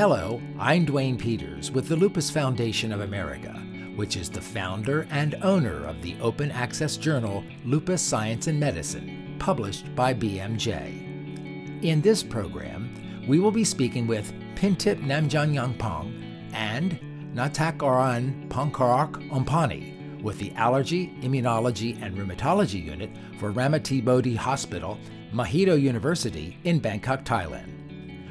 Hello, I'm Dwayne Peters with the Lupus Foundation of America, which is the founder and owner of the open access journal Lupus Science and Medicine, published by BMJ. In this program, we will be speaking with Pintip Namjanyangpong and Natakaran Pankarak Ompani with the Allergy, Immunology, and Rheumatology Unit for Ramathibodi Hospital, Mahidol University in Bangkok, Thailand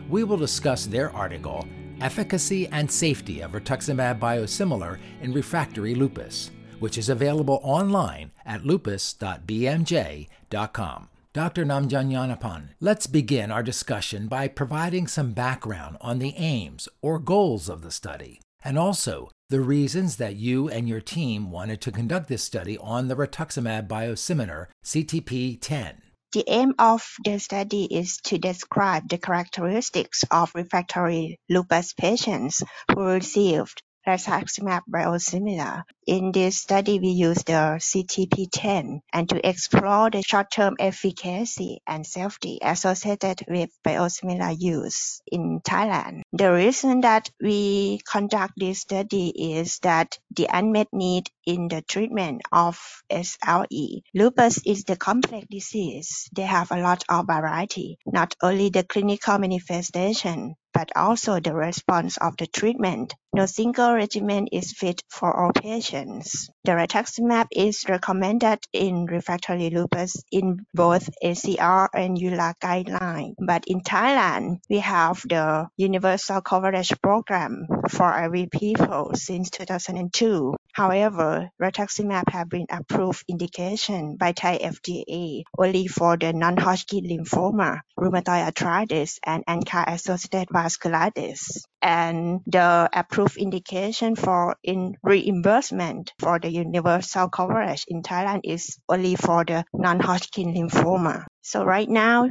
we will discuss their article, Efficacy and Safety of Rituximab Biosimilar in Refractory Lupus, which is available online at lupus.bmj.com. Dr. Namjanyanapan, let's begin our discussion by providing some background on the aims or goals of the study, and also the reasons that you and your team wanted to conduct this study on the rituximab biosimilar CTP 10. The aim of the study is to describe the characteristics of refractory lupus patients who received rituximab biosimilar. In this study, we use the CTP10 and to explore the short-term efficacy and safety associated with biosimilar use in Thailand. The reason that we conduct this study is that the unmet need in the treatment of SLE. Lupus is the complex disease. They have a lot of variety, not only the clinical manifestation, but also the response of the treatment. No single regimen is fit for all patients. The rituximab is recommended in refractory lupus in both ACR and EULAR guidelines. But in Thailand, we have the universal coverage program for every people since 2002. However, rituximab have been approved indication by Thai FDA only for the non-Hodgkin lymphoma, rheumatoid arthritis, and ANCA-associated vasculitis. And the approved indication for in reimbursement for the universal coverage in Thailand is only for the non-Hodgkin lymphoma. So right now,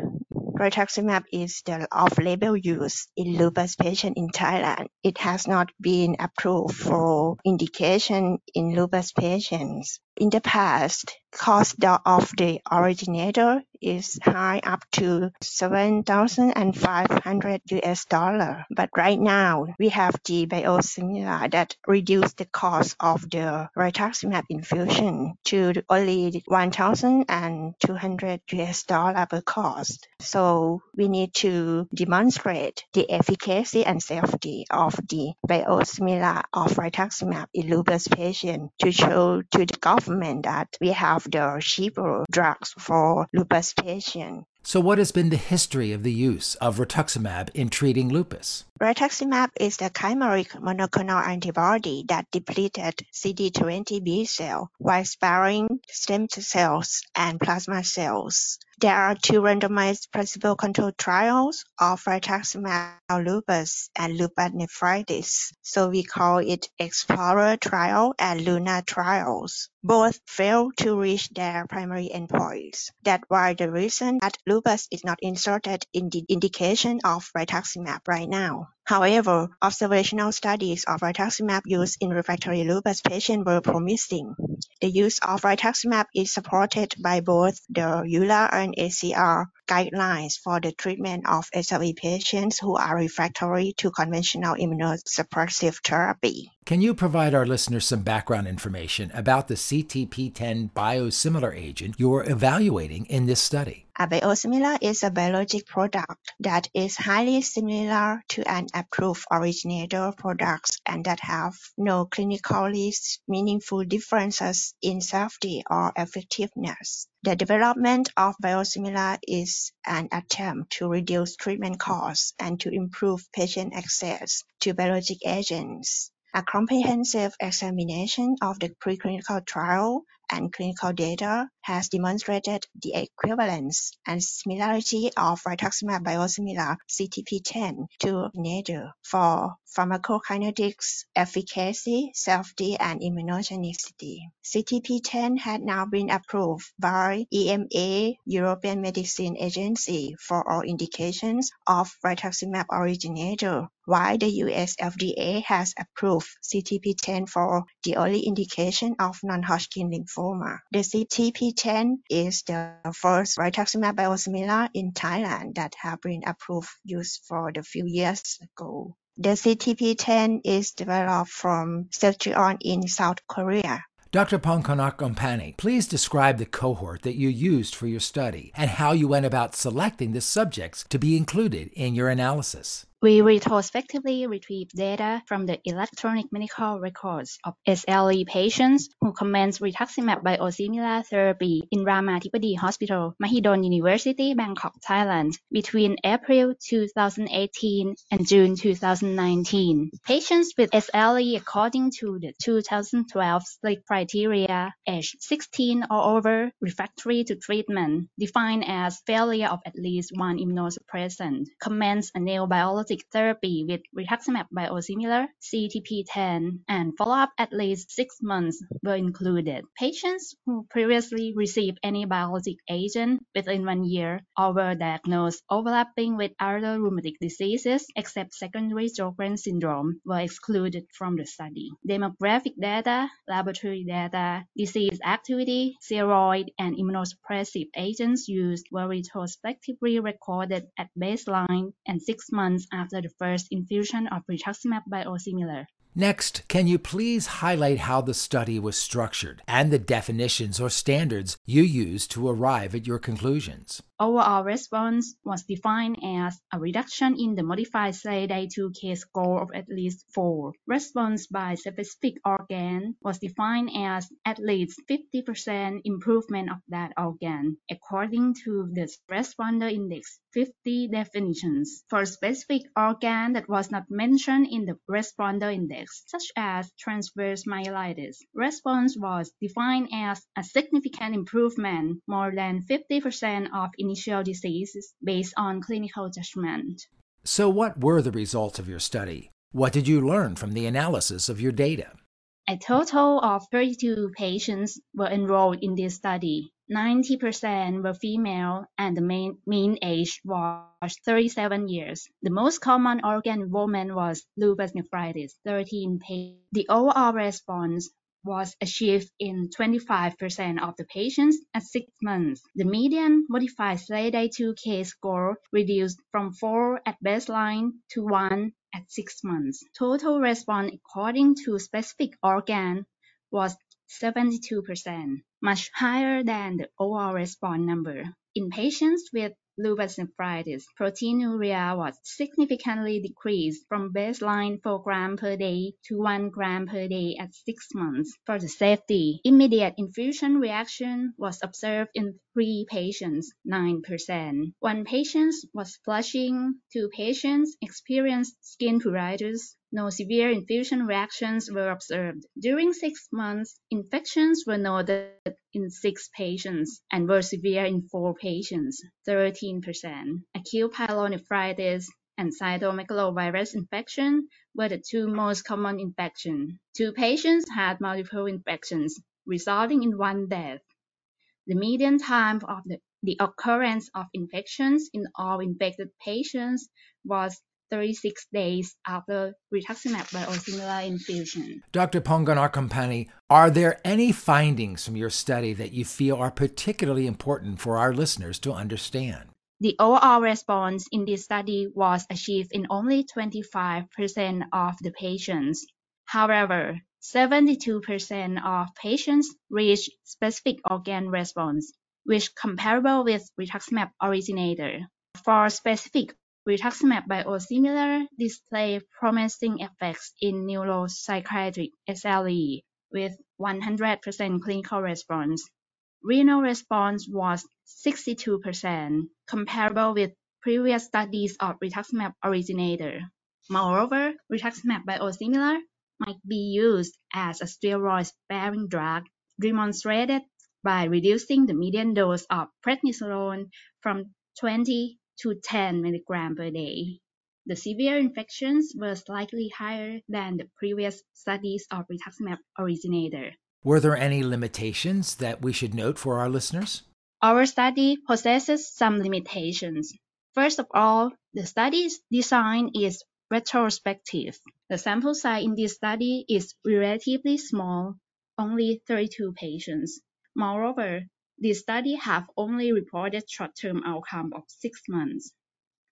rituximab is the off-label use in lupus patients in Thailand. It has not been approved for indication in lupus patients. In the past, cost of the originator is high up to 7,500 US dollar. But right now, we have the biosimilar that reduce the cost of the rituximab infusion to only 1,200 US dollar per cost. So we need to demonstrate the efficacy and safety of the biosimilar of rituximab in lupus patient to show to the government government that we have the cheaper drugs for lupus patients. So, what has been the history of the use of rituximab in treating lupus? Rituximab is the chimeric monoclonal antibody that depleted CD20 B cell while sparing stem cells and plasma cells. There are two randomized placebo-controlled trials of rituximab lupus and lupus nephritis, so we call it Explorer trial and LUNAR trials. Both failed to reach their primary endpoints. That's why the reason that lupus is not inserted in the indication of rituximab right now. However, observational studies of rituximab use in refractory lupus patients were promising. The use of rituximab is supported by both the EULAR and ACR guidelines for the treatment of SLE patients who are refractory to conventional immunosuppressive therapy. Can you provide our listeners some background information about the CTP10 biosimilar agent you are evaluating in this study? A biosimilar is a biologic product that is highly similar to an approved originator product and that have no clinically meaningful differences in safety or effectiveness. The development of biosimilar is an attempt to reduce treatment costs and to improve patient access to biologic agents. A comprehensive examination of the preclinical trial and clinical data has demonstrated the equivalence and similarity of rituximab biosimilar CTP10 to MabThera for pharmacokinetics, efficacy, safety, and immunogenicity. CTP10 had now been approved by EMA, European Medicine Agency, for all indications of rituximab originator, while the US FDA has approved CTP10 for the only indication of non-Hodgkin lymphoma. The CTP10 is the first rituximab biosimilar in Thailand that have been approved use for the few years ago. The CTP10 is developed from Celltrion in South Korea. Dr. Pongkonarkgompany, please describe the cohort that you used for your study and how you went about selecting the subjects to be included in your analysis. We retrospectively retrieved data from the electronic medical records of SLE patients who commenced rituximab biosimilar therapy in Ramathibodi Hospital, Mahidol University, Bangkok, Thailand, between April 2018 and June 2019. Patients with SLE according to the 2012 SLICC criteria, age 16 or over, refractory to treatment, defined as failure of at least one immunosuppressant, commenced a therapy with rituximab biosimilar, CTP10, and follow-up at least six months were included. Patients who previously received any biologic agent within one year or were diagnosed overlapping with other rheumatic diseases except secondary Sjogren syndrome were excluded from the study. Demographic data, laboratory data, disease activity, steroid, and immunosuppressive agents used were retrospectively recorded at baseline and six months after the first infusion of rituximab biosimilar. Next, can you please highlight how the study was structured and the definitions or standards you used to arrive at your conclusions? Overall response was defined as a reduction in the modified SLEDAI-2K score of at least 4. Response by specific organ was defined as at least 50% improvement of that organ, according to the responder index 50 definitions. For a specific organ that was not mentioned in the responder index, such as transverse myelitis, response was defined as a significant improvement more than 50% of initial diseases based on clinical judgment. So, what were the results of your study? What did you learn from the analysis of your data? A total of 32 patients were enrolled in this study. 90% were female and the main, mean age was 37 years. The most common organ involvement was lupus nephritis, 13 patients. The overall response was achieved in 25% of the patients at 6 months. The median modified SLEDAI-2K score reduced from 4 at baseline to 1 at 6 months. Total response according to specific organ was 72%, much higher than the overall response number. In patients with lupus nephritis, proteinuria was significantly decreased from baseline 4 gram per day to 1 gram per day at 6 months. For the safety, immediate infusion reaction was observed in 3 patients, 9%. One patient was flushing, 2 patients experienced skin pruritus, no severe infusion reactions were observed. During six months, infections were noted in six patients and were severe in four patients, 13%. Acute pyelonephritis and cytomegalovirus infection were the two most common infections. Two patients had multiple infections, resulting in one death. The median time of the, the occurrence of infections in all infected patients was 36 days after rituximab biosimilar infusion. Dr. Pongkonarkgompany, are there any findings from your study that you feel are particularly important for our listeners to understand? The overall response in this study was achieved in only 25% of the patients. However, 72% of patients reached specific organ response, which comparable with rituximab originator. For specific Rituximab biosimilar display promising effects in neuropsychiatric SLE with 100% clinical response. Renal response was 62%, comparable with previous studies of rituximab originator. Moreover, rituximab biosimilar might be used as a steroid-sparing drug, demonstrated by reducing the median dose of prednisolone from 20 to 10 mg per day. The severe infections were slightly higher than the previous studies of rituximab originator. Were there any limitations that we should note for our listeners? Our study possesses some limitations. First of all, the study's design is retrospective. The sample size in this study is relatively small, only 32 patients. Moreover, the study have only reported short-term outcome of six months.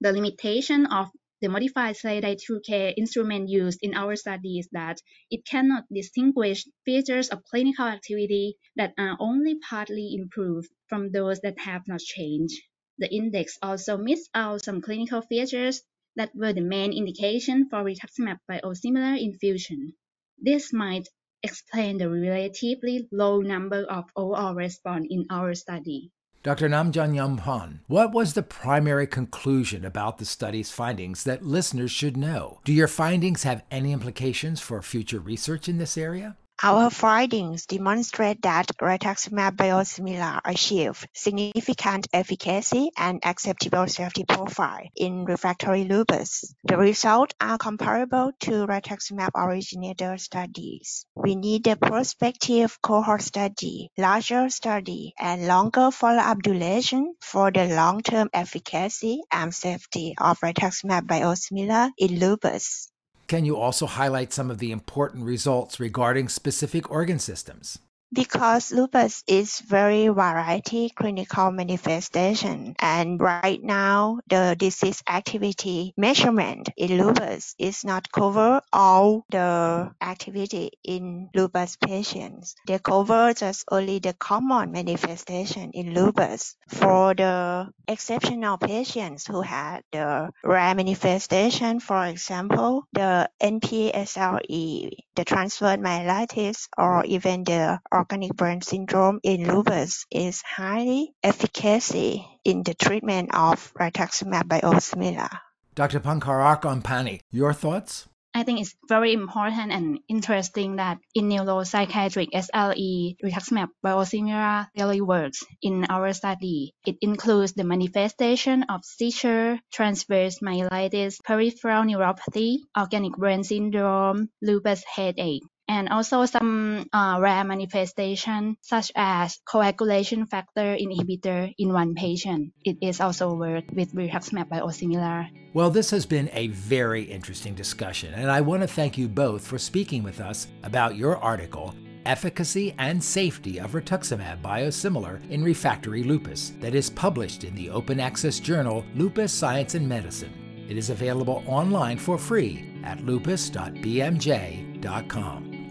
The limitation of The modified SLEDAI-2K instrument used in our study is that it cannot distinguish features of clinical activity that are only partly improved from those that have not changed. The index also missed out some clinical features that were the main indication for rituximab by biosimilar infusion. This might explain the relatively low number of overall response in our study. Dr. Namjang Yangpong, what was the primary conclusion about the study's findings that listeners should know? Do your findings have any implications for future research in this area? Our findings demonstrate that rituximab biosimilar achieve significant efficacy and acceptable safety profile in refractory lupus. The results are comparable to rituximab originator studies. We need a prospective cohort study, larger study, and longer follow-up duration for the long-term efficacy and safety of rituximab biosimilar in lupus. Can you also highlight some of the important results regarding specific organ systems? Because lupus is very variety clinical manifestation and right now the disease activity measurement in lupus is not cover all the activity in lupus patients. They cover just only the common manifestation in lupus. For the exceptional patients who had the rare manifestation for example the NPSLE the transverse myelitis or even the organic brain syndrome in lupus is highly efficacy in the treatment of rituximab biosimilar. Dr. Pankararak Ompani, your thoughts? I think it's very important and interesting that in neuropsychiatric SLE, rituximab biosimilar really works in our study. It includes the manifestation of seizure, transverse myelitis, peripheral neuropathy, organic brain syndrome, lupus headache and also some uh, rare manifestation such as coagulation factor inhibitor in one patient. It is also worked with rituximab biosimilar. Well, this has been a very interesting discussion, and I want to thank you both for speaking with us about your article efficacy and safety of rituximab biosimilar in refractory lupus that is published in the open access journal Lupus Science and Medicine. It is available online for free at lupus.bmj.com.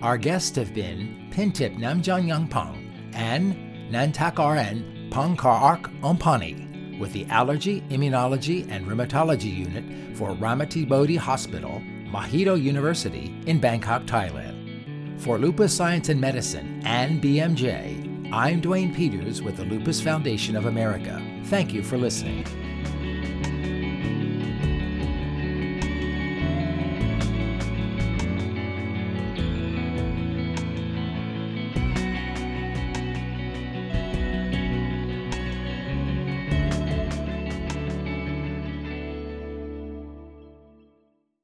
Our guests have been Pintip Namjang Yangpong and Nantak RN Pongkar Ompani with the Allergy, Immunology, and Rheumatology Unit for Ramathibodi Hospital, Mahidol University in Bangkok, Thailand. For Lupus Science and Medicine and BMJ, I'm Dwayne Peters with the Lupus Foundation of America. Thank you for listening.